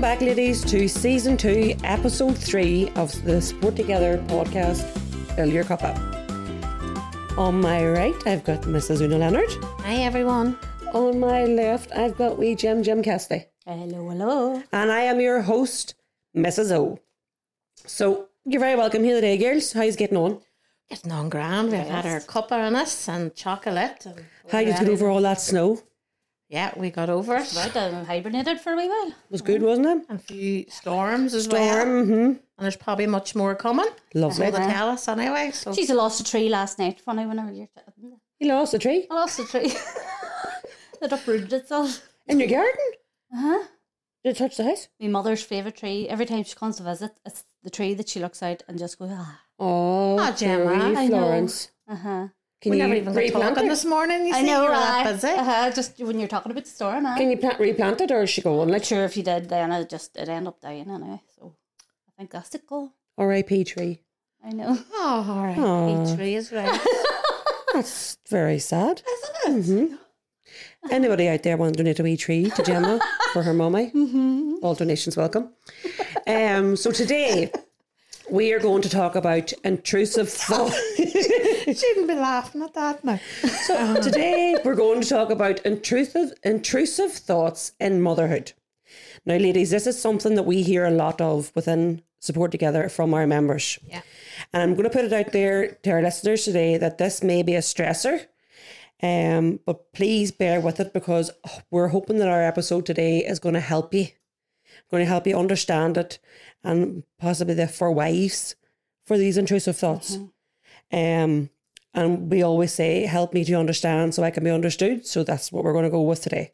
Welcome back, ladies, to season two, episode three of the Support Together podcast, Fill Your Cup Up. On my right, I've got Mrs. Una Leonard. Hi everyone. On my left, I've got wee Jim Jim Casty. Hello, hello. And I am your host, Mrs. O. So, you're very welcome here today, girls. How's getting on? Getting on grand. We've had our cuppa in us and chocolate. And How did you get over all that snow? Yeah, we got over it. Right, I hibernated for a wee while. It was good, wasn't it? And a few storms as well. Storm, hmm And there's probably much more coming. Lovely. So they tell us anyway. So She's lost a tree last night. Funny whenever you're. T- You lost a tree I lost a tree. it uprooted itself. in your garden? Uh huh. Did it touch the house? My mother's favourite tree. Every time she comes to visit, it's the tree that she looks out and just goes, ah. Oh, Ah, Gemma, I know. Florence. Uh huh. Can we you never even got replant talking it? this morning. You I see, know, you were right? that busy. Uh-huh. Just when you're talking about the storm, huh? Can you plant, replant it or is she going like Sure, if you did, then it just it end up dying anyway. So I think that's the goal. R.I.P. tree? I know. Oh, all right. Aw. Tree is right. That's very sad. Isn't it? hmm Anybody out there want to donate a wee tree to Gemma for her mummy? Mm-hmm. All donations welcome. Um, so today we are going to talk about intrusive thought. Shouldn't be laughing at that now. so today we're going to talk about intrusive intrusive thoughts in motherhood. Now, ladies, this is something that we hear a lot of within Support Together from our members. Yeah. And I'm going to put it out there to our listeners today that this may be a stressor. Um, but please bear with it because we're hoping that our episode today is going to help you, going to help you understand it, and possibly the for wives for these intrusive thoughts. Um, and we always say, "Help me to understand, so I can be understood." So that's what we're going to go with today.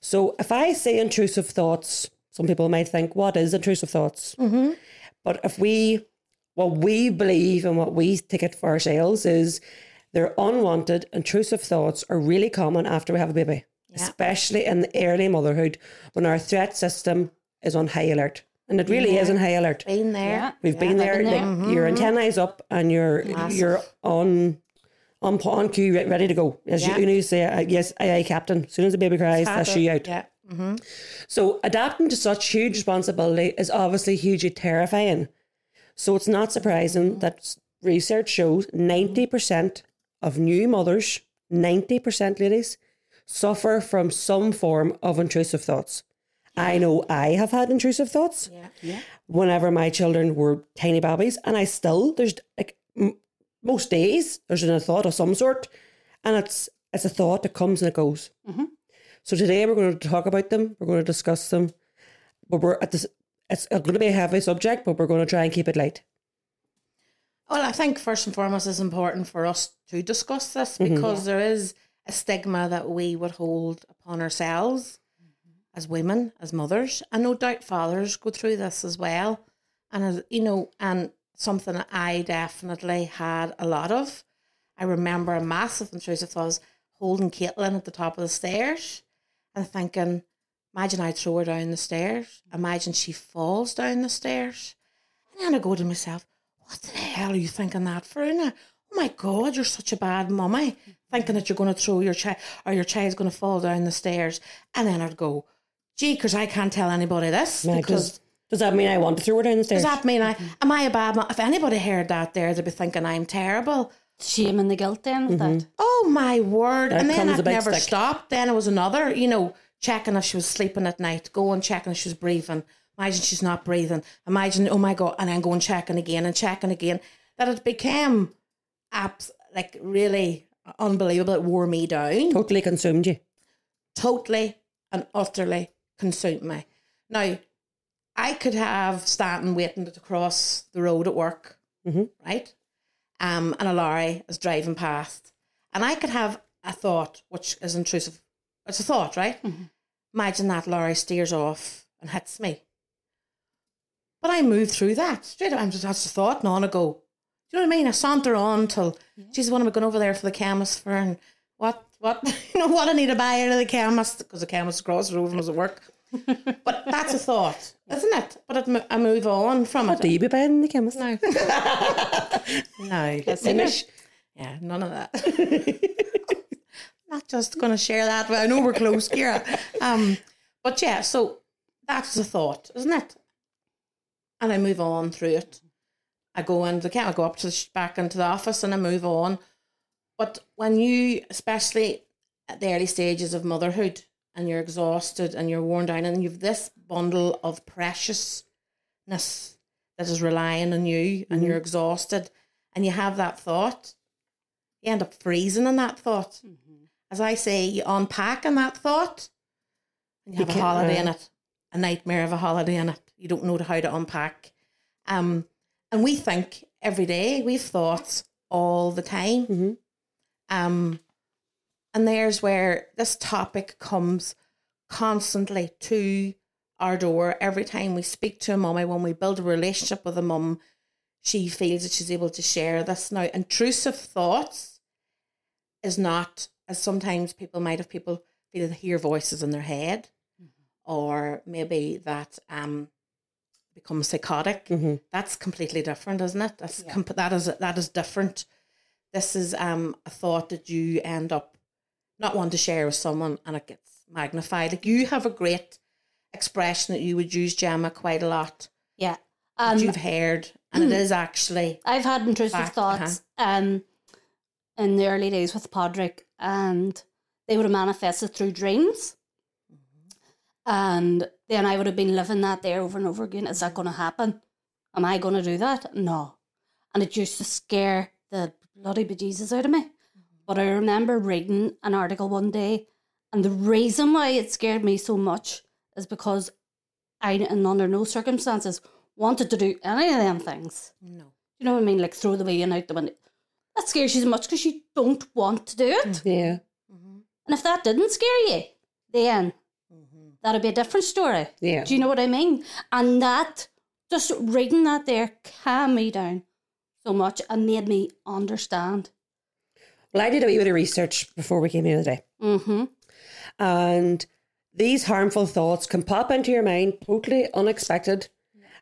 So if I say intrusive thoughts, some people might think, "What is intrusive thoughts?" Mm-hmm. But if we, what we believe and what we take it for ourselves is their unwanted, intrusive thoughts are really common after we have a baby, especially in the early motherhood when our threat system is on high alert. And it really is on high alert. Been there. Yeah. We've been there, been there. like, your antennaes up and you're you're on on on cue, ready to go. As Yeah. you, you know, you say, uh, yes, aye, aye, captain. As soon as the baby cries, that's you out. Yeah. Mm-hmm. So adapting to such huge responsibility is obviously hugely terrifying. So it's not surprising that research shows 90% of new mothers, 90% ladies, suffer from some form of intrusive thoughts. I know I have had intrusive thoughts Yeah. Yeah. whenever my children were tiny babies, and I still there's like m- most days there's a thought of some sort, and it's it's a thought that comes and it goes. Mm-hmm. So today we're going to talk about them. We're going to discuss them, but we're at this. It's going to be a heavy subject, but we're going to try and keep it light. Well, I think first and foremost it's important for us to discuss this mm-hmm. because there is a stigma that we would hold upon ourselves as women, as mothers, and no doubt fathers go through this as well. And as you know, and something I definitely had a lot of. I remember a massive intrusive thought holding Caitlin at the top of the stairs and thinking, imagine I throw her down the stairs. Imagine she falls down the stairs. And then I go to myself, what the hell are you thinking that for now? Oh my God, you're such a bad mummy, thinking that you're going to throw your child or your child's going to fall down the stairs. And then I'd go, gee, because I can't tell anybody this. Now, because does, does that mean I want to throw her down the stairs? does that mean I am I a bad mom? If anybody heard that there, they'd be thinking I'm terrible. Shame and the guilt then with that. Mm-hmm. Oh my word! Out and then comes it never stick. stopped. Then it was another, you know, checking if she was sleeping at night, going checking if she was breathing. Imagine she's not breathing. Imagine, oh my god, and then going checking again and checking again. That it became apps like really unbelievable. It wore me down totally consumed you. totally and utterly consumed me. Now, I could have Stanton waiting to cross the road at work, Mhm. right? Um, and a lorry is driving past, and I could have a thought which is intrusive. It's a thought, right? Imagine that lorry steers off and hits me. But I move through that straight away. I'm just that's a thought, and on I go. Do you know what I mean? I saunter on till, geez, when am I going over there for the chemist for? And what, what, you know, what I need to buy out of the chemist because the chemist across the road from us at work. but that's a thought, isn't it? But it, I move on from What do you be buying in the chemist? No, no, Finish. yeah, none of that. Not just going to share that. But I know we're close, Ciara. Um, but yeah, so that's a thought, isn't it? And I move on through it. I go into the I go up to the, back into the office and I move on. But when you, especially at the early stages of motherhood, and you're exhausted and you're worn down, and you've this bundle of preciousness that is relying on you, and you're exhausted, and you have that thought, you end up freezing in that thought. As I say, you unpack in that thought, and you have a holiday in it, a nightmare of a holiday in it. You don't know how to unpack. Um, and we think every day, we've thoughts all the time. Mhm. Um, and there's where this topic comes constantly to our door every time we speak to a mummy, when we build a relationship with a mum, she feels that she's able to share this. Now, intrusive thoughts is not, as sometimes people might have people feel they hear voices in their head, or maybe that um become psychotic. Mhm. That's completely different, isn't it? That's comp- that is that is different. This is um a thought that you end up not wanting to share with someone, and it gets magnified. Like you have a great expression that you would use, Gemma, quite a lot. Yeah. that Um, you've heard, and it is actually I've had intrusive Fact, uh-huh. thoughts um, in the early days with Podrick, and they would have manifested through dreams. And then I would have been living that there over and over again. Is that going to happen? Am I going to do that? No. And it used to scare the bloody bejesus out of me. But I remember reading an article one day, and the reason why it scared me so much is because I, in under no circumstances, wanted to do any of them things. no. You know what I mean? Like throw the wee and out the window. That scares you so much because you don't want to do it. Yeah. Mm-hmm. And if that didn't scare you, then that'd be a different story. Yeah. Do you know what I mean? And that, just reading that there calmed me down so much and made me understand. Well, I did a wee bit of research before we came here today. Mm-hmm. And these harmful thoughts can pop into your mind totally unexpected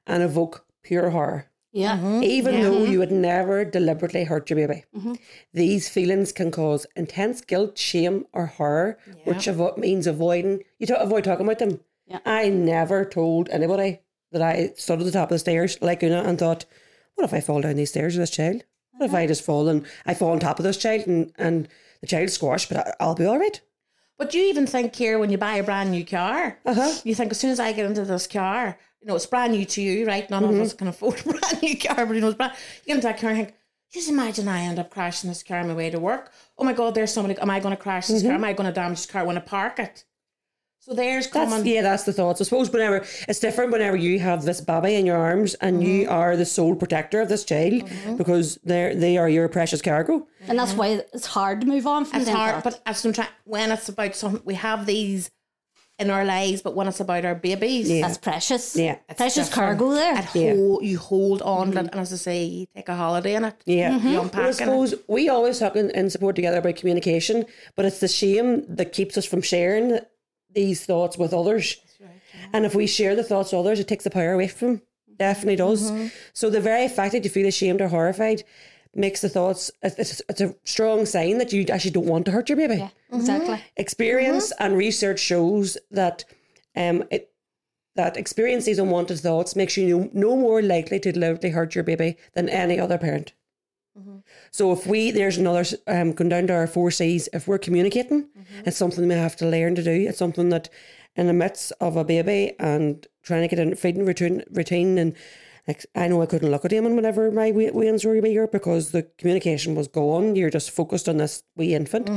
and evoke pure horror. Yeah. Even though you would never deliberately hurt your baby. Mhm. These feelings can cause intense guilt, shame, or horror, which avo- means avoiding, you to avoid talking about them. Yeah. I never told anybody that I stood at the top of the stairs like Una and thought, what if I fall down these stairs with this child? What if I uh-huh. just fall and I fall on top of this child and, and the child squashed, but I- I'll be all right? But do you even think here when you buy a brand new car, Uh-huh. you think as soon as I get into this car, you know, it's brand new to you, right? None of us mm-hmm. can afford a brand new car, but you know, it's brand. You get into that car and think, just imagine I end up crashing this car on my way to work. Oh my God, there's somebody. Am I going to crash this car? Mm-hmm. Am I going to damage this car when I park it? So there's That's, common. yeah, that's the thoughts. I suppose whenever it's different whenever you have this baby in your arms and you mm-hmm. are the sole protector of this child mm-hmm. because they're they are your precious cargo. And that's why it's hard to move on from It's them hard, thoughts. but as I'm trying, when it's about something, we have these in our lives, but when it's about our babies, Yeah. that's precious. Yeah. It's Precious different. cargo there. It hold, you hold on to it, mm-hmm. and as I say, you take a holiday in it. Yeah. You Well, I unpack it. suppose we always talk in, in support together about communication, but it's the shame that keeps us from sharing these thoughts with others. And if we share the thoughts with others, it takes the power away from them. Definitely does. Mm-hmm. So the very fact that you feel ashamed or horrified makes the thoughts, it's, it's- a strong sign that you actually don't want to hurt your baby. Yeah, exactly. Mm-hmm. Experience mm-hmm. and research shows that um, it, that experience these unwanted thoughts makes you no, no more likely to deliberately hurt your baby than any other parent. So if we there's another um going down to our four C's, if we're communicating, it's something we have to learn to do. It's something that in the midst of a baby and trying to get in feeding routine routine and like I know I couldn't look at him whenever my weans were bigger because the communication was gone. You're just focused on this wee infant.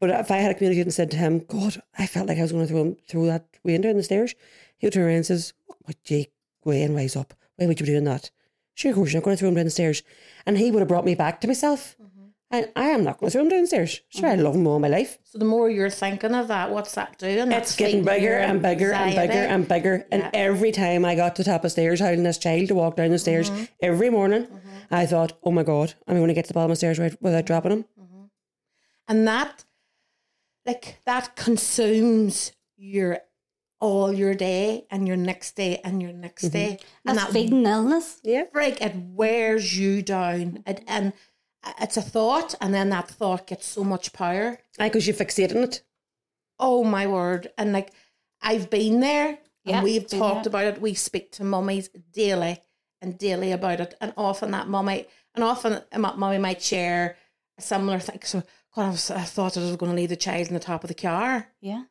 But if I had communicated and said to him, God, I felt like I was going to throw him throw that wean down the stairs, he would turn around and says, What Jake, Wayne, rise up. Why would you be doing that? Sure, of course, you're not going to throw him down the stairs. And he would have brought me back to myself. Mm-hmm. And I am not going to throw him down the stairs. Sure, I mm-hmm. love him all my life. So the more you're thinking of that, what's that doing? It's getting bigger and bigger and bigger and bigger. And every time I got to the top of stairs, holding this child to walk down the stairs mm-hmm. every morning, I thought, oh my God, I'm going to get to the bottom of the stairs right without dropping him. and that, like that, consumes your all your day and your next day and your next mm-hmm. day, and That's that feeding illness. Yeah. break it wears you down, it, and it's a thought, and then that thought gets so much power. I because you fixate on it. Oh my word! And like I've been there. Yeah, and we've talked there. about it. We speak to mummies daily and daily about it, and often that mummy, and often a mu- mummy might share a similar thing. So, God, I, was, I thought that I was going to leave the child in the top of the car, Yeah.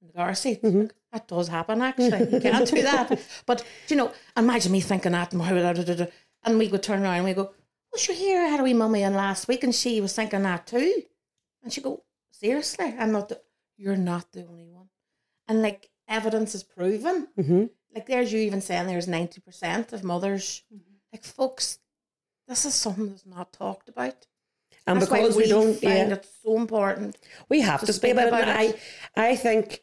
in the car seat. Mm-hmm. That does happen, actually. You can't do that. But you know, imagine me thinking that, and we would turn around and we go, "Well, sure, here I had a wee mummy in last week, and she was thinking that too." And she go, "Seriously, I'm not. The, you're not the only one." And like evidence is proven. hmm Like there's you even saying there's ninety percent of mothers. Like folks, this is something that's not talked about. And That's because why we, don't, find yeah, it so important. we have to to speak speak about, it. about And it. I, I think,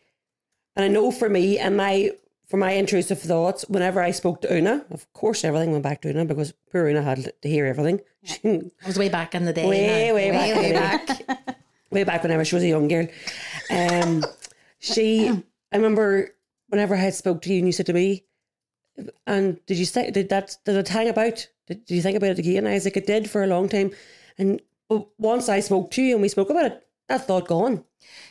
and I know for me and my for my intrusive thoughts, whenever I spoke to Una, of course everything went back to Una because poor Una had to hear everything. She, It was way back in the day. Way, now. way back way back. way back whenever she was a young girl. Um, she, I remember whenever I had spoke to you and you said to me, and did you say did that did it hang about? Did, did you think about it again? I was like, it did for a long time, and once I spoke to you and we spoke about it, that thought gone.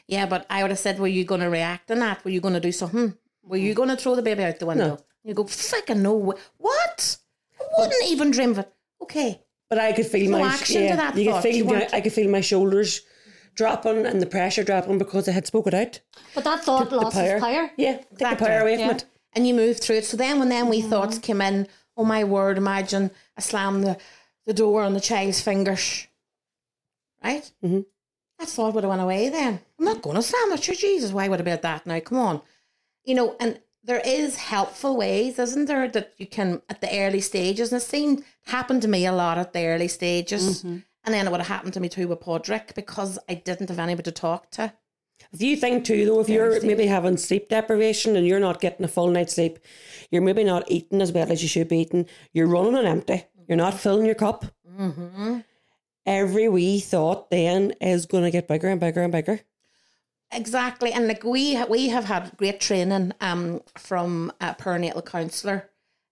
Yeah, but I would have said, were you going to react on that? Were you going to do something? Hmm. Were you hmm. going to throw the baby out the window? You go, fucking no. way. What? I wouldn't even dream of it. Okay. But I could feel No my action to that you could feel You my, I could feel my shoulders dropping and the pressure dropping because I had spoken it out. But that thought lost its power. Yeah, take Exactly. the power away from Yeah. it. And you move through it. So then when then we mm-hmm. thoughts came in, oh my word, imagine I slam the, the door on the child's fingers. Right? Mhm. That thought would have went away then. I'm not going to it. Sure, Jesus, why would I be at that now? Come on. You know, and there is helpful ways, isn't there, that you can at the early stages. And it seemed happened to me a lot at the early stages. And then it would have happened to me too with Podrick because I didn't have anybody to talk to. If you think too, though, if you're maybe having sleep deprivation and you're not getting a full night's sleep, you're maybe not eating as well as you should be eating, you're running on empty, you're not filling your cup. Mm-hmm. Every wee thought then is going to get bigger and bigger and bigger. Exactly, and like we we have had great training um from a perinatal counsellor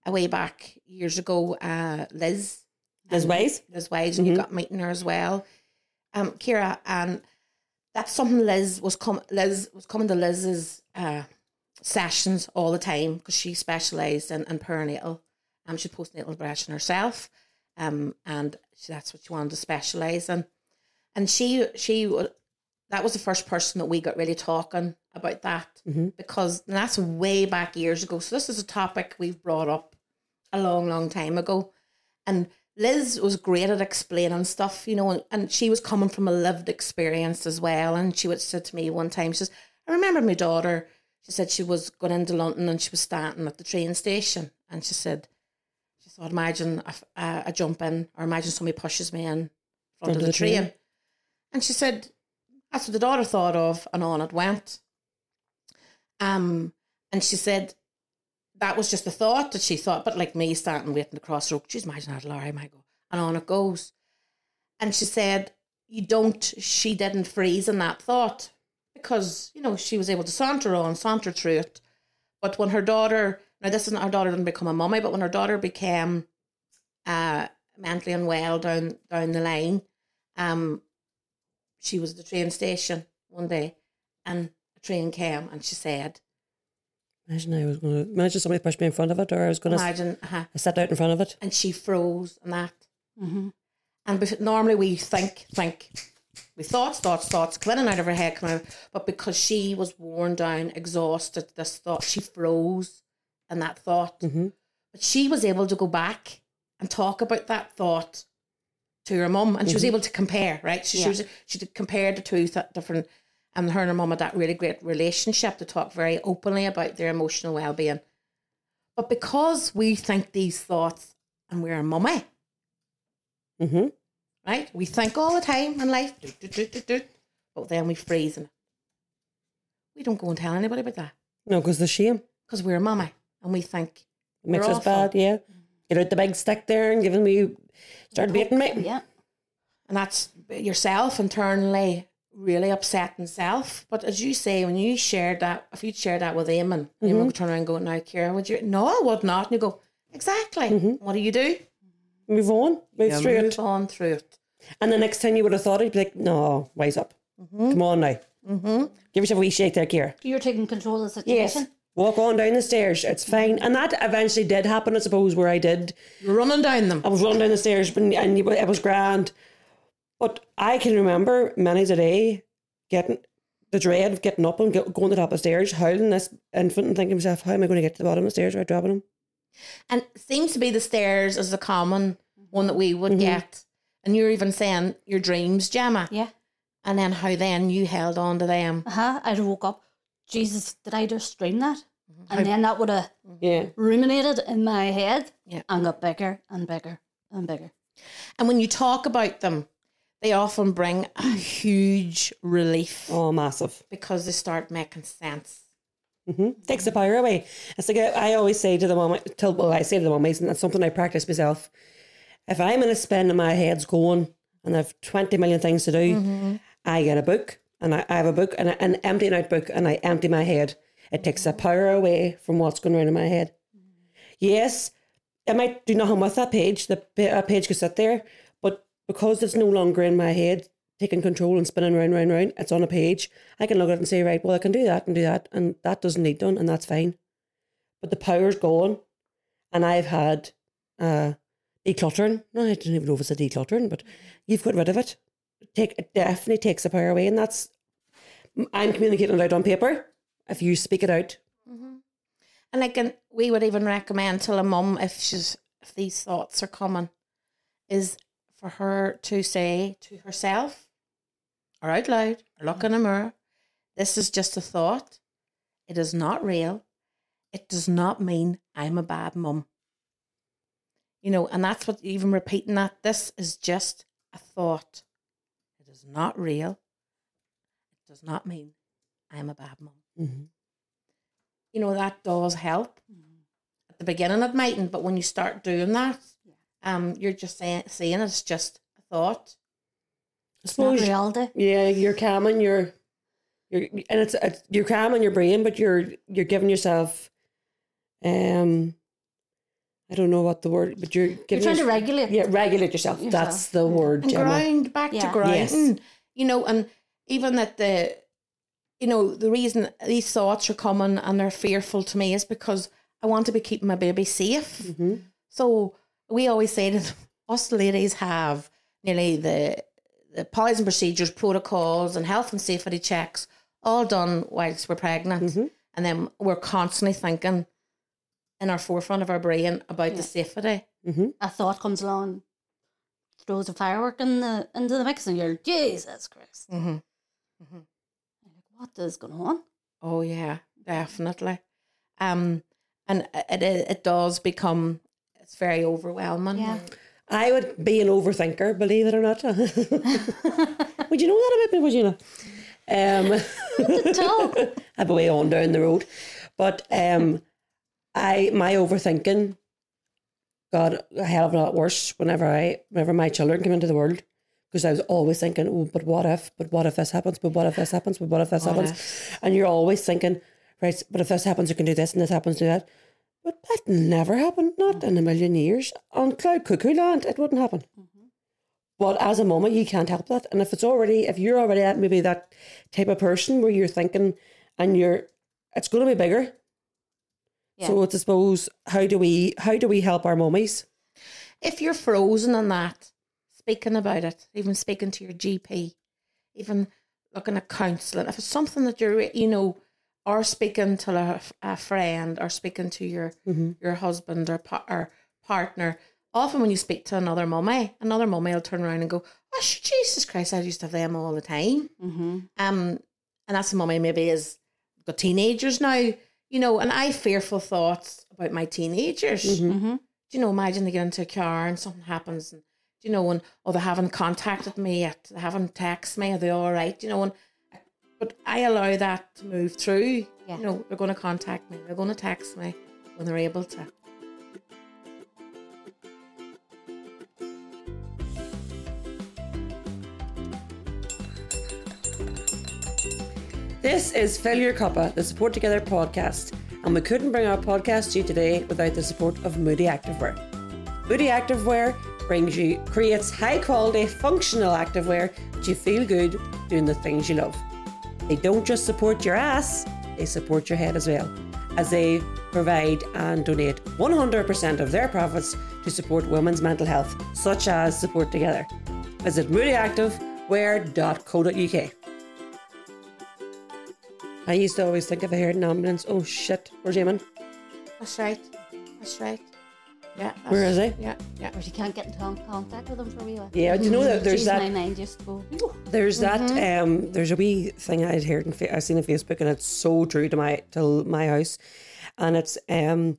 a way back years ago, uh, Liz. Liz Wise? Liz Wise, and you got meeting her as well, um, Ciara, and that's something Liz was com- Liz was coming to Liz's uh, sessions all the time because she specialised in, in perinatal. Um, she postnatal depression herself, um, and that's what she wanted to specialise in. And she she that was the first person that we got really talking about that mm-hmm. because and that's way back years ago. So this is a topic we've brought up a long, long time ago, and Liz was great at explaining stuff, you know, and, and she was coming from a lived experience as well. And she would say to me one time, she says, I remember my daughter, she said she was going into London and she was standing at the train station. And she said, she thought, imagine uh, I jump in or imagine somebody pushes me in front of the, the train. train. And she said, that's what the daughter thought of, and on it went. Um, and she said, that was just a thought that she thought, but like me standing waiting across the road, she's imagine that, lorry might go, and on it goes. And she said, you don't, she didn't freeze in that thought because, you know, she was able to saunter on, saunter through it. But when her daughter, now this isn't her daughter didn't become a mummy, but when her daughter became uh, mentally unwell down down the line, um, she was at the train station one day and a train came and she said, Imagine I was going to, imagine somebody pushed me in front of it or I was going to imagine, uh sit out in front of it. and she froze and that. Mm-hmm. And bef- normally we think, think, we thoughts, thoughts, thoughts, come in and out of her head, come out. But because she was worn down, exhausted, this thought, she froze in that thought. Mhm. But she was able to go back and talk about that thought to her mum, and she was able to compare, right? She, she was she did compare the two th- different, and her and her mum had that really great relationship to talk very openly about their emotional well being. But because we think these thoughts, and we're a mummy, hmm right? We think all the time in life, do, do, do, do, do, but then we freeze in it. We don't go and tell anybody about that No, because the shame because we're a mummy and we think it makes us awful. bad. Yeah. Mm-hmm. Get out the big stick there and giving me, start beating me. Yeah. and that's yourself internally really upsetting self. But as you say, when you shared that, if you'd shared that with Eamon, Eamon would turn around and mm-hmm. go, "Now, Ciara, would you? No, I would not." And you go, "Exactly. Mm-hmm. What do you do? Move on, move You through move it. on through it." And the next time you would have thought it, you'd be like, no, wise up. Come on now. Mm-hmm. Give yourself a wee shake there, Ciara. You're taking control of the Yes. Situation. Walk on down the stairs. It's fine. And that eventually did happen, I suppose, where I did. You're running down them. I was running down the stairs, but and it was grand. But I can remember many a day getting the dread of getting up and go, going to the top of the stairs, howling this infant and thinking to myself, how am I going to get to the bottom of the stairs without dropping him? And it seems to be the stairs is the common one that we would get. And you're even saying your dreams, Gemma. Yeah. And then how then you held on to them. Uh huh. I woke up. Jesus, did I just dream that? Mm-hmm. And then that would have Yeah. ruminated in my head Yeah. and got bigger and bigger and bigger. And when you talk about them, they often bring a huge relief Oh, massive. because they start making sense. Mm-hmm. Takes the power away. It's like I, I always say to the mom, till, well, I say to the mummies, and that's something I practice myself. If I'm in a spin and my head's going and I've 20 million things to do, I get a book and I, I have a book and an empty notebook and I empty my head. It takes the power away from what's going on in my head. Yes, I might do nothing with that page. The a page could sit there, but because it's no longer in my head, taking control and spinning round, round, round, it's on a page. I can look at it and say, right, well, I can do that and do that, and that doesn't need done, and that's fine. But the power's gone, and I've had uh, decluttering. No, I don't even know if it's a decluttering, but you've got rid of it. Take it definitely takes the power away, and that's I'm communicating it out on paper. If you speak it out, mm-hmm. And like, and we would even recommend to a mum if she's if these thoughts are coming, is for her to say to herself, or out loud, or look mm-hmm. in a mirror, "This is just a thought. It is not real. It does not mean I'm a bad mum." You know, and that's what even repeating that. This is just a thought. Is not real. It does not mean I'm a bad mum Mhm. you know that does help at the beginning it mightn't but when you start doing that um you're just saying saying it's just a thought It's not Suppose- reality. yeah, you're calming your, you're and it's, it's you're calming your brain, but you're you're giving yourself, um, I don't know what the word, but you're You're trying to regulate. yeah regulate yourself. yourself. That's the word, and Gemma. ground back to Yeah. grounding you know and even that the you know the reason these thoughts are coming and they're fearful to me is because i want to be keeping my baby safe Mhm. So we always say that us ladies have nearly the the policies and procedures, protocols, and health and safety checks all done whilst we're pregnant, Mhm. and then we're constantly thinking in our forefront of our brain about the Yeah. safety. A thought comes along, throws a firework in the into the mix, and you're Jesus Christ. Mm-hmm. You're like, what is going on? Oh yeah, definitely. Um, and it it, it does become it's very overwhelming. Yeah. I would be an overthinker, believe it or not. would you know that about me? Would you know? Um, Tell. I'd be way on down the road, but um, I my overthinking got a hell of a lot worse whenever I whenever my children came into the world because I was always thinking, oh, but what if? But what if this happens? But what if this happens? But what if this What happens? And you're always thinking, right? But if this happens, you can do this, and this happens, do that. But that never happened, not in a million years. On Cloud Cuckoo Land, it wouldn't happen. Mm-hmm. But as a mama, you can't help that. And if it's already, if you're already at maybe that type of person where you're thinking and you're, it's going to be bigger. Yeah. So it's, I suppose, how do we, how do we help our mummies? if you're frozen on that, speaking about it, even speaking to your GP, even looking at counselling, if it's something that you're, you know, or speaking to a, a friend or speaking to your your husband or, pa- or partner, often when you speak to another mummy, another mummy will turn around and go, "Oh, Jesus Christ, I used to have them all the time." Mm-hmm. Um, and that's a mummy maybe is got teenagers now, you know, and I fearful thoughts about my teenagers mm-hmm. mm-hmm. do you know, imagine they get into a car and something happens and do you know, and oh they haven't contacted me uh, yet, they haven't texted me, are they all right? Do You know, and uh, but I allow that to move through. Yeah. You know, they're gonna contact me, they're gonna text me when they're able to. This is Your Cuppa, the Support Together podcast, and we couldn't bring our podcast to you today without the support of Moody Activewear. Moody Activewear brings you creates high quality functional activewear that you feel good doing the things you love. They don't just support your ass, they support your head as well. as they provide and donate 100% of their profits to support women's mental health, such as Support Together. Visit moodyactivewear.co.uk. I used to always think if I heard an ambulance, oh shit, where's Eamon? That's right. That's right. Yeah. That's, Where is he? Yeah, yeah. Or you can't get in con- contact with them for a wee while. Yeah, do you know that there's Jeez, that my mind just go. "Ew." There's that. Um, there's a wee thing I'd heard. In fa- I've seen on Facebook, and it's so true to my to my house, and it's um,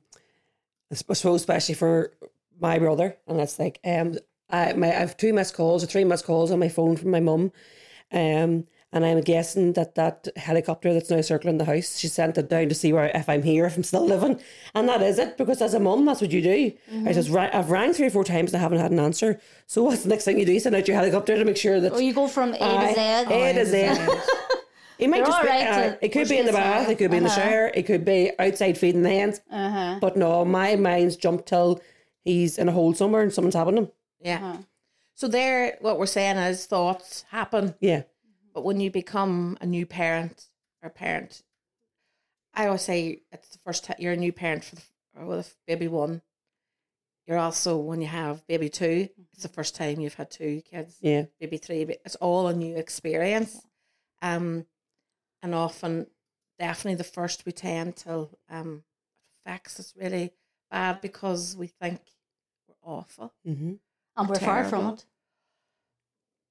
I suppose especially for my brother, and it's like um, I my I have two missed calls or three missed calls on my phone from my mum, um. And I'm guessing that that helicopter that's now circling the house, she sent it down to see where if I'm here, if I'm still living, and that is it. Because as a mum, that's what you do. I just I've rang three or four times and I haven't had an answer. So what's the next thing you do? Send out your helicopter to make sure that Oh, you go from A to Z. A to Z. It might They're just be, right uh, it could be in the bath, out. it could be in the Uh-huh. shower, it could be outside feeding the hens. Uh-huh. But no, my mind's jumped till he's in a hole somewhere and something's happened to him. Yeah. Uh-huh. So there, what we're saying is thoughts happen, Yeah. But when you become a new parent or parent, I always say it's the first time you're a new parent for the, with baby one. You're also when you have baby two, it's the first time you've had two kids. Yeah. Baby three, but it's all a new experience. Um, and often, definitely the first we tend to um it affects us really bad because we think we're awful. Mm-hmm. And we're far from it.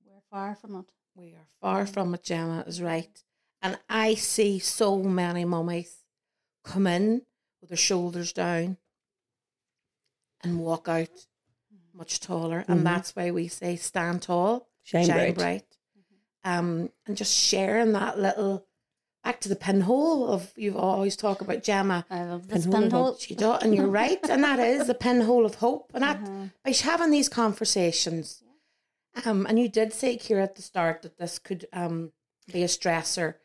We're far from it. We are far from it, Gemma is right. And I see so many mummies come in with their shoulders down and walk out much taller. Mhm. And that's why we say stand tall, Shine, shine, bright. bright. Um, and just sharing that little back to the pinhole of you always talk about Gemma. I love this Pinhole of pinhole. She does, and you're right, and that is the pinhole of hope. And that Uh-huh. by having these conversations, um, and you did say, Ciara, at the start that this could um be a stressor,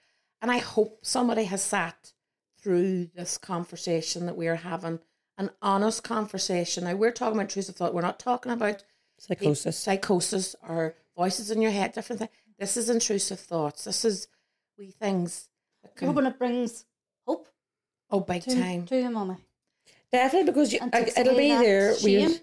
and I hope somebody has sat through this conversation that we are having, an honest conversation. Now we're talking about intrusive thought. We're not talking about Psychosis. psychosis or voices in your head, different things. This is intrusive thoughts. This is we things. That can, Hoping it brings hope oh, big to, time. to your mummy. Definitely because you, And takes it'll be there. where you- shame.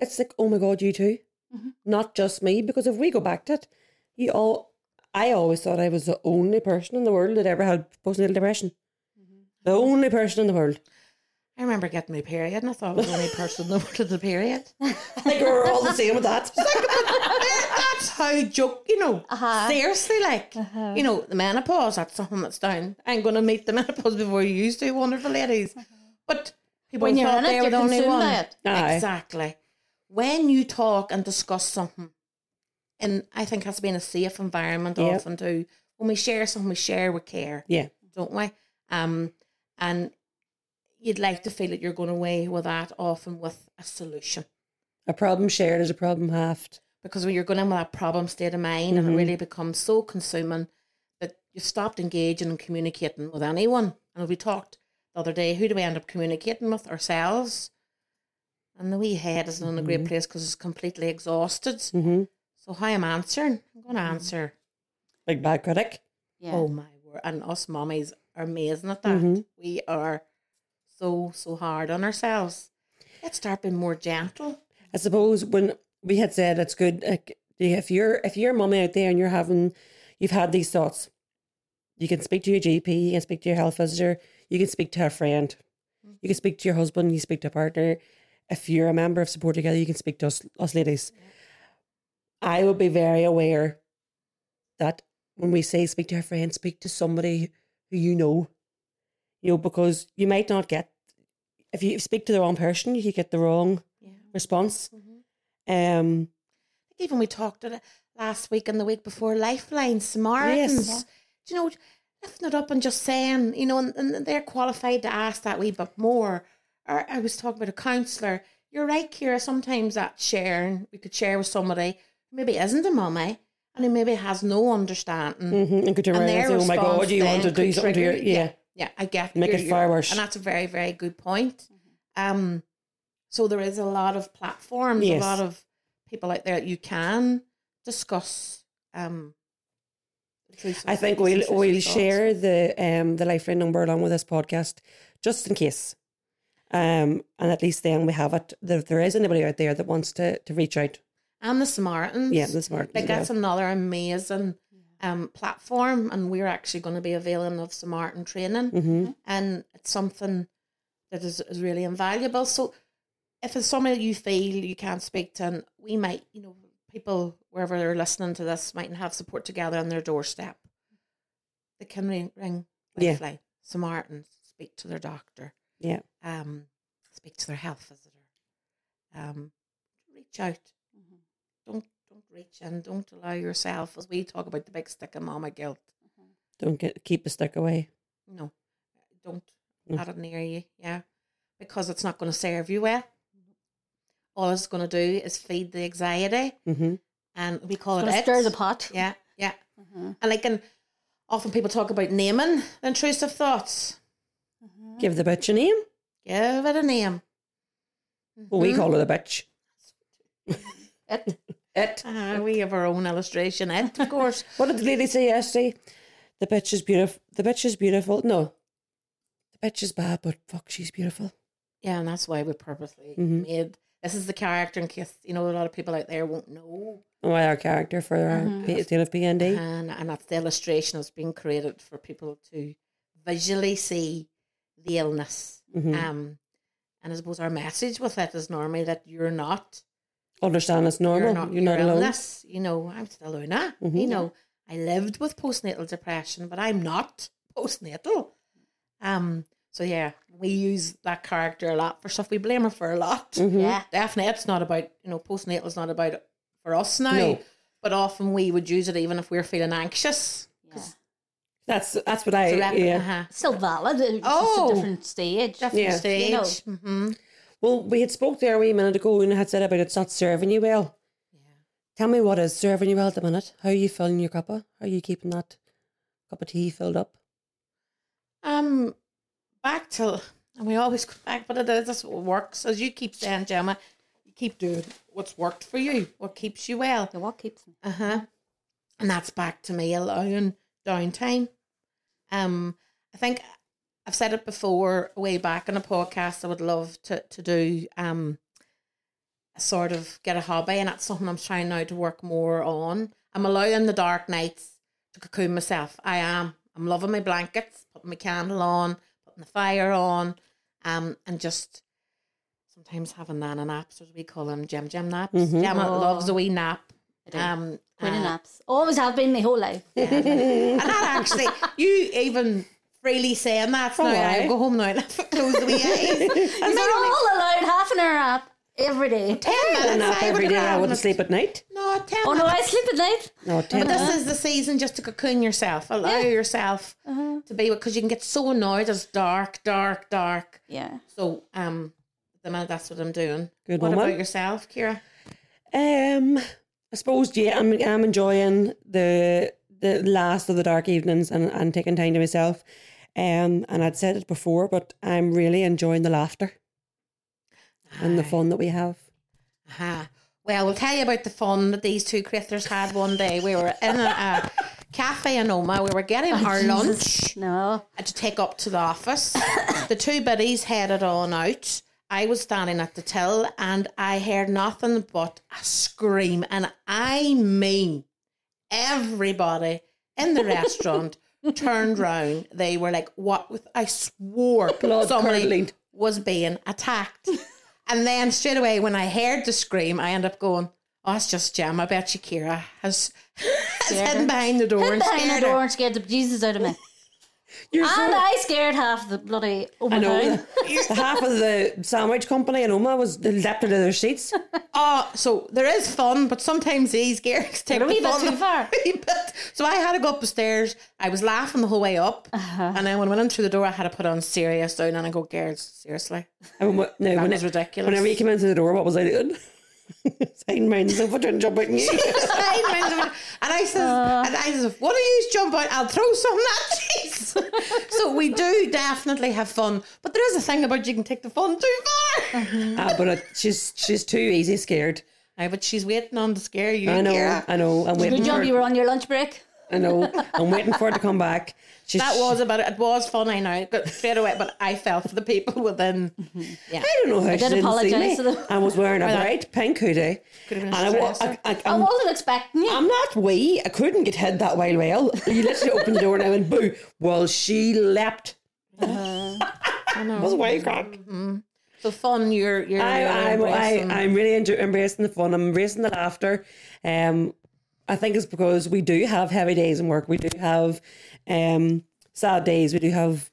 It's like, oh my God, you too. Mhm. Not just me. Because if we go back to it, you all, I always thought I was the only person in the world that ever had postnatal depression. Mm-hmm. The only person in the world. I remember getting my period, and I thought I was the only person in the world with the period. I think we're all the same with that. That's how joke, you know. Uh-huh. Seriously, like Uh-huh. you know, the menopause. That's something that's down. I'm going to meet the menopause before you used to, wonderful ladies. But people When you're in it, you're the only one. it. Aye. Exactly. When you talk and discuss something, and I think has been a safe environment Yep. often too. When we share something, we share with care, Yeah. don't we? Um, and you'd like to feel that you're going away with that often with a solution. A problem shared is a problem halved. because when you're going in with that problem state of mind and it Mhm. really becomes so consuming that you've stopped engaging and communicating with anyone. And we talked the other day, who do we end up communicating with? Ourselves. And the wee head isn't in a great Mhm. place because it's completely exhausted. Mm-hmm. So how I'm answering? I'm going to answer. Like bad critic. Yeah. Oh my word! And us mummies are amazing at that. We are so so hard on ourselves. Let's start being more gentle. I suppose when we had said it's good, like if you're if you're a mummy out there and you're having, you've had these thoughts, you can speak to your GP, you can speak to your health visitor, you can speak to a friend, you can speak to your husband, you speak to a partner. If you're a member of Support Together, you can speak to us, us ladies. I would be very aware that when we say speak to a friend, speak to somebody who you know, you know, because you might not get if you speak to the wrong person, you get the wrong Yeah. response. Mhm. Um, even we talked last week and the week before lifeline samaritans Yes. do you know lifting it up and just saying you know and, and they're qualified to ask that wee bit more or i was talking about a counsellor you're right Ciara sometimes that sharing we could share with somebody who maybe isn't a mummy and who maybe has no understanding mhm, and could turn around and their say, "Oh my God, you want to do something to your trigger- yeah." yeah i get Make you're- it far worse. and that's a very very good point um so there is a lot of platforms Yes. a lot of people out there that you can discuss um I think we'll we'll share the um the lifeline number along with this podcast just in case. Um, and at least then we have it. If there is anybody out there that wants to to reach out, And the Samaritans. yeah, the smart. Like that's another amazing um, platform, and we're actually going to be availing of Samaritan training, hmm and it's something that is, is really invaluable. So, if it's somebody you feel you can't speak to, and we might, you know, people wherever they're listening to this mightn't have support together on their doorstep, they can ring, ring Yeah. Lifeline, Samaritans, speak to their doctor, Yeah. um, speak to their health visitor, um, reach out don't don't reach in. Don't allow yourself, as we talk about the big stick of mama guilt. Don't get keep a stick away. No, don't Mm. have it near you. Yeah, because it's not going to serve you well. All it's going to do is feed the anxiety, hmm and we call Gonna it stir the pot. Yeah, yeah. Mhm. And like, and often people talk about naming the intrusive thoughts. Give the bitch a name. Give it a name. Well, we call it a bitch. It, It. Uh, we have our own illustration. It, of course. What did the lady say yesterday? The bitch is beautiful. The bitch is beautiful. No, the bitch is bad, but fuck, she's beautiful. Yeah, and that's why we purposely Mhm. made this is the character in case you know a lot of people out there won't know. Why our character for our Mhm. Tale of PND. and and that's the illustration that's being created for people to visually see the illness. Mhm. Um, and I suppose our message with it is normally that you're not Understand it's normal. You're You're not, not, alone. illness. You know, I'm still Una. You Mhm. know, I lived with postnatal depression, but I'm not postnatal. Um. So yeah, we use that character a lot for stuff. We blame her for a lot. Mhm. Yeah. Definitely, it's not about you know postnatal is not about for us now. No. But often we would use it even if we're feeling anxious. Yeah. That's that's what I It's rep- yeah. uh-huh. Still valid. It's Oh. just a different stage. Different Yeah. stage. You know. hmm Well, we had spoke there a wee minute ago and had said about it's not serving you well. Yeah. Tell me what is serving you well at the minute. How are you filling your cuppa? How are you keeping that cup of tea filled up? Um, back to and we always go back, but it is this what works. As you keep saying, Gemma, you keep doing what's worked for you, what keeps you well. Yeah, what keeps me? Uh huh. And that's back to me allowing downtime. Um, I think I've said it before, way back in a podcast. I would love to to do um, a sort of get a hobby, and that's something I'm trying now to work more on. I'm allowing the dark nights to cocoon myself. I am. I'm loving my blankets, putting my candle on, putting the fire on, um, and just sometimes having nana naps, as we call them, gem gem naps. Mhm. Gemma Oh. loves a wee nap. Um, Queen of uh, naps. Always have been my whole life. and that actually, you even freely saying that. Oh, now aye. I go home now and have to close the wee eyes. And They're literally all allowed half an hour nap every day. ten A minutes. nap I every would day. I have wouldn't sleep at night. No, ten Oh no. I sleep at night. No, ten. But this is the season just to cocoon yourself. Allow yourself Uh-huh. to be because you can get so annoyed. It's dark, dark, dark. Yeah. So um, the minute that's what I'm doing. Good one. what woman. about yourself, Ciara? Um, I suppose yeah, I'm I'm enjoying the the last of the dark evenings and, and taking time to myself. Um, and I'd said it before, but I'm really enjoying the laughter and the fun that we have. Uh-huh. Well, we'll tell you about the fun that these two critters had one day. We were in a, a cafe in Omagh. We were getting our lunch. No. had to take up to the office. the two biddies headed on out. I was standing at the till and I heard nothing but a scream. And I mean, everybody in the restaurant turned round. They were like, what? I swore Blood somebody curdling. was being attacked. and then straight away, when I heard the scream, I ended up going, oh, it's just Jem. I bet Shakira has, has hidden behind the door and Behind scared the her. door and scared the Jesus out of me. You're and so, I scared half the bloody I know the, half of the sandwich company in Omagh was leapt out of their seats. Oh, so there is fun, but sometimes these gears take a wee the bit too far. bit. So I had to go up the stairs. I was laughing the whole way up, Uh-huh. and then when I went in through the door, I had to put on serious down, and I go, "Girls, seriously, And when, no, that when was ridiculous." Whenever you came into the door, what was I doing? Hiding behind the sofa trying to jump out and you. and I says, Uh. and I says, "What do you jump out? I'll throw something at you." so we do definitely have fun, but there is a thing about you can take the fun too far. ah, but it, she's she's too easy scared. Aye, but she's waiting on to scare you. I know, Ciara. I know. I'm waiting Good for job you were on your lunch break. I know. I'm waiting for it to come back. She's, That was about it. It was funny now, got straight away, but I fell for the people within. Mm-hmm. Yeah. I don't know how she did didn't see apologise me. to them. I was wearing a bright pink hoodie. Could have been and a I. I, I, I wasn't expecting you. I'm not wee. I couldn't get hid that while well. You literally opened the door and I went boo. Well, she leapt. Uh-huh. I know. It was way mm-hmm. crack. So fun. You're you're. I, you're I'm, I, I'm really enjoy, embracing the fun. I'm embracing the laughter. Um, I think it's because we do have heavy days in work. We do have um, sad days. We do have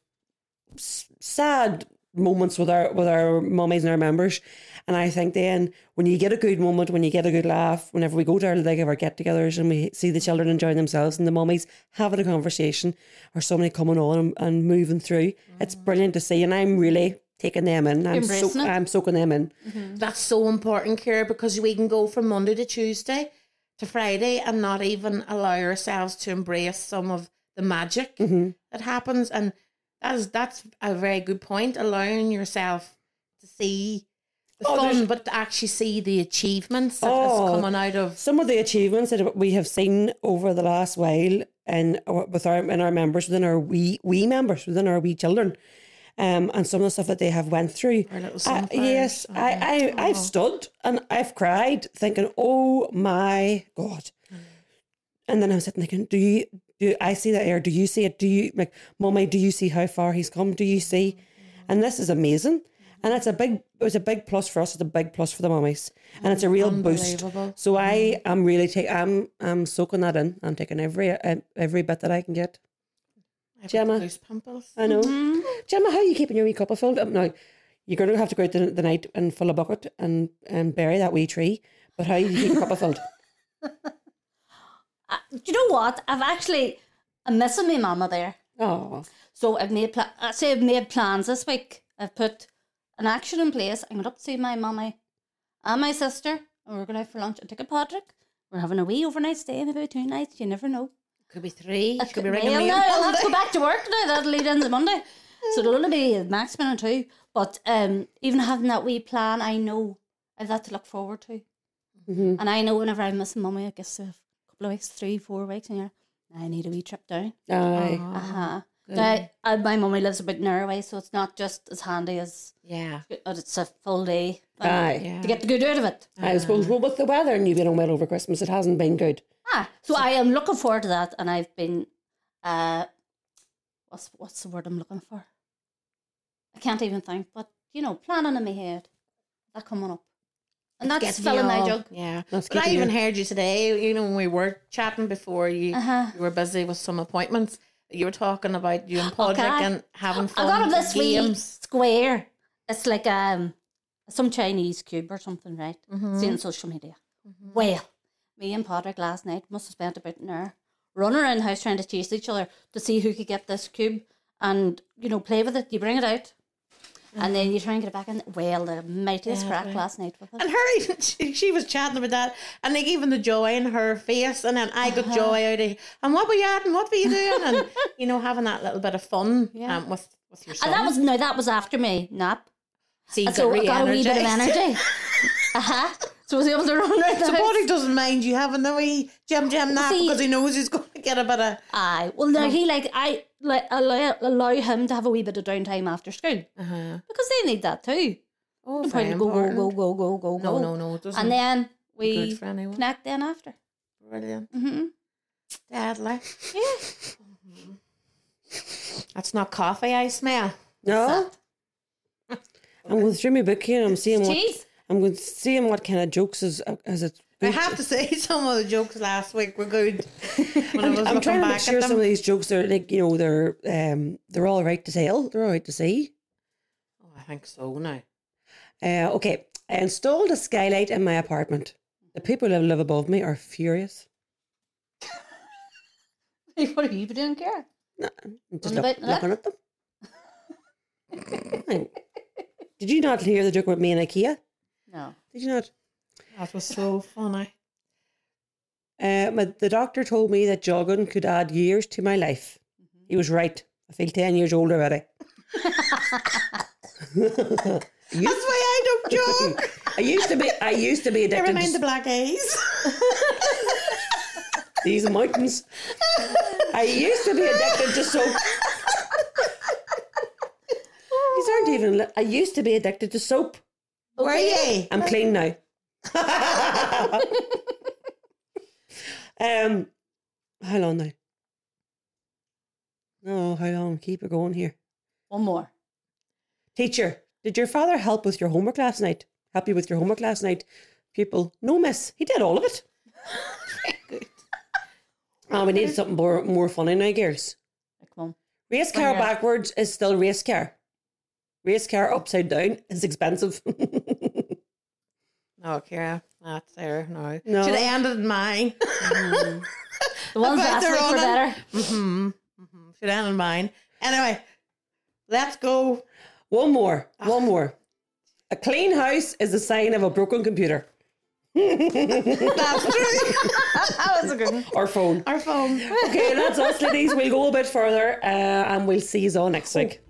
s- sad moments with our with our mummies and our members. And I think then when you get a good moment, when you get a good laugh, whenever we go to our like of our get-togethers and we see the children enjoying themselves and the mummies having a conversation or somebody coming on and, and moving through, it's brilliant to see. And I'm really taking them in. I'm, so. I'm soaking them in. That's so important, Ciara, because we can go from Monday to Tuesday to Friday and not even allow ourselves to embrace some of the magic Mm-hmm. that happens. And that is that's a very good point. Allowing yourself to see the Oh, fun, but to actually see the achievements that Oh. is coming out of. some of the achievements that we have seen over the last while and with our and our members within our wee wee members within our wee children um and some of the stuff that they have went through. Little I, sunflowers. yes I, I I've stood and I've cried thinking oh my god. And then I'm sitting thinking do you do I see that air. Do you see it? Do you like mummy do you see how far he's come? Do you see? And this is amazing. And it's a big it was a big plus for us. It's a big plus for the mummies. And it's a real boost. So I am really taking, I'm I'm soaking that in. I'm taking every uh, every bit that I can get. I've got Gemma. Loose pimples. I know, Mm-hmm. Gemma. How are you keeping your wee cuppa filled up now? You're going to have to go out the, the night and fill a bucket and and bury that wee tree. But how are you keeping your cuppa filled? Uh, do you know what? I've actually, I'm missing my mama there. Oh, So I've made, pla- I say I've made plans this week. I've put an action in place. I'm going up to see my mummy and my sister, and we're going out for lunch and take a Patrick. We're having a wee overnight stay, maybe two nights. You never know. Could be three. I Could be ringing well, me no, on I'll have to go back to work now. That'll lead into Monday. So it'll only be a maximum of two. But um, even having that wee plan, I know I've that to look forward to. Mhm. And I know whenever I'm missing mummy, I guess a couple of weeks, three, four weeks, and you're, I need a wee trip down. aye. Uh huh. good. Now, uh, my mummy lives a bit near away, so it's not just as handy as Yeah. but it's a full day um, Aye. Yeah. to get the good out of it. I suppose. Well, with the weather and you've been on well over Christmas, it hasn't been good. Ah, so I am looking forward to that, and I've been, uh, what's what's the word I'm looking for? I can't even think, but you know, planning in my head that coming up, and that's filling my jug. Yeah. That's But I even you- heard you today, you know, when we were chatting before you, Uh huh. you were busy with some appointments. You were talking about you and Okay. and having fun. I got this wee games. square. It's like um some Chinese cube or something, right? Mm-hmm. See on social media. Well, me and Patrick last night must have spent about an hour running around the house trying to chase each other to see who could get this cube and, you know, play with it. You bring it out and then you try and get it back in. Well, the mightiest Yeah, crack right. last night with it. And her, she, she was chatting about that, and like even the joy in her face, and then I got joy out of. And what were you at? And what were you doing? And you know, having that little bit of fun Yeah. um, with with your son. And that was no, that was after me nap. See, so I got a wee bit of energy. uh huh. So was able to run around So. Padraig doesn't mind you having the wee Jim Jim nap See- because he knows he's going to get a bit of. Aye. Well, no, he like I like allow, allow him to have a wee bit of downtime after school Uh-huh. because they need that too. Oh, No very point to go go go go go go No, no, no. And then we for anyone. connect then after. Brilliant. hmm Deadly. Yeah. That's not coffee I smell. No, I'm going through my book here. and I'm seeing what Cheese. I'm going to seeing what kind of jokes is is it. I have to say, some of the jokes last week were good. When I was I'm trying to make sure some of these jokes are like you know they're um they're all right to tell. They're all right to see. Oh, I think so now. Uh, okay, I installed a skylight in my apartment. The people who live above me are furious. what have you been doing, Kara? No, I'm just look, looking at them. Did you not hear the joke about me and IKEA? No. Did you not? That was so funny. Uh, my, the doctor told me that jogging could add years to my life. Mm-hmm. He was right. I feel 10 years older already. That's why I don't joke. I used to be I used to be Never addicted mind the to, black eyes. These mountains. I used to be addicted to soap. These aren't even. I used to be addicted to soap. Were you? I'm clean now. Um, how long now? Oh, how long? Keep it going here. One more. Teacher, did your father help with your homework last night? Help you with your homework last night? Pupil, no, miss. He did all of it. Oh, we need something more, more funny now, girls. Come on. Race car backwards is still race car. Race car upside down is expensive. No, Ciara, that's there. No, No. should have ended in mine. The ones bet last they're week were on better. mm-hmm. mm-hmm. Should have ended in mine. Anyway, let's go. one more. One more. A clean house is a sign of a broken computer That's true. That was a good one. or phone. Our phone. Okay, that's us, ladies. We'll go a bit further uh, and we'll see you all next week.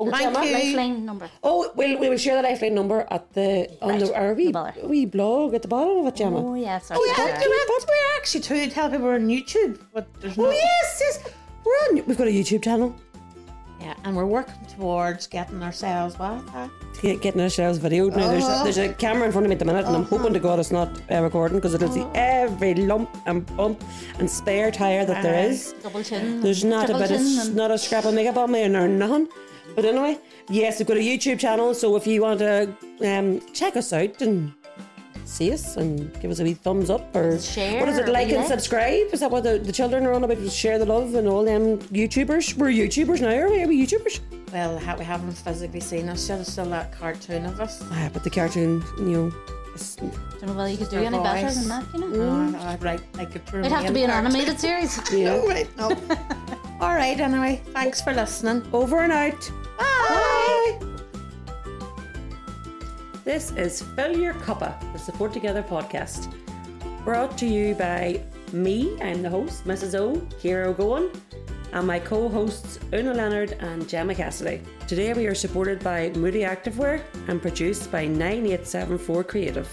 Oh, Thank Gemma? you. Lifeline number. Oh, we'll, we will share the lifeline number at the on the Right, our wee, the wee blog at the bottom of it, Gemma. Oh, yeah. Sorry. Oh, yeah, sorry. do. We're actually too tell people we're on YouTube, but there's no. Oh yes, yes. We're on. We've got a YouTube channel. Yeah, and we're working towards getting ourselves what? Uh, Getting ourselves videoed now. There's, Oh. a, there's a camera in front of me at the minute, and I'm hoping to God it's not uh, recording because it'll see every lump and bump and spare tire that there Aye. is. Double chin. There's not a bit of chin s- and- not a scrap of makeup on me or nothing. But anyway, yes, we've got a YouTube channel, so if you want to um, check us out and see us and give us a wee thumbs up or Share what is it like and like. subscribe? Is that what the, the children are on about? Share the love and all them YouTubers. We're YouTubers now, are we? Are we YouTubers? well, we haven't physically seen us yet. It's still that cartoon of us. Ah, but the cartoon, you know, Don't know whether you could do Their any better voice. than that, you know? Mm, no, I'd like like it It'd have to be an animated series. yeah. No, right, no. All right. Anyway, thanks for listening. Over and out. Bye. This is Fill Your Cuppa, the Support Together podcast. Brought to you by me, I'm the host, Mrs. O, Ciara O'Gowan, and my co hosts Una Leonard and Gemma Cassidy. Today we are supported by Moody Activewear and produced by 9874 Creative.